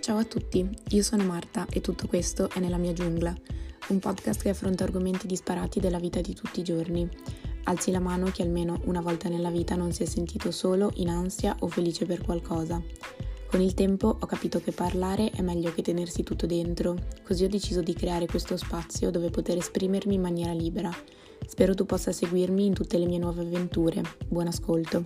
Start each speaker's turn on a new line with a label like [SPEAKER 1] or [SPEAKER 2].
[SPEAKER 1] Ciao a tutti, io sono Marta e tutto questo è Nella mia giungla, un podcast che affronta argomenti disparati della vita di tutti i giorni. Alzi la mano chi almeno una volta nella vita non si è sentito solo, in ansia o felice per qualcosa. Con il tempo ho capito che parlare è meglio che tenersi tutto dentro, così ho deciso di creare questo spazio dove poter esprimermi in maniera libera. Spero tu possa seguirmi in tutte le mie nuove avventure. Buon ascolto.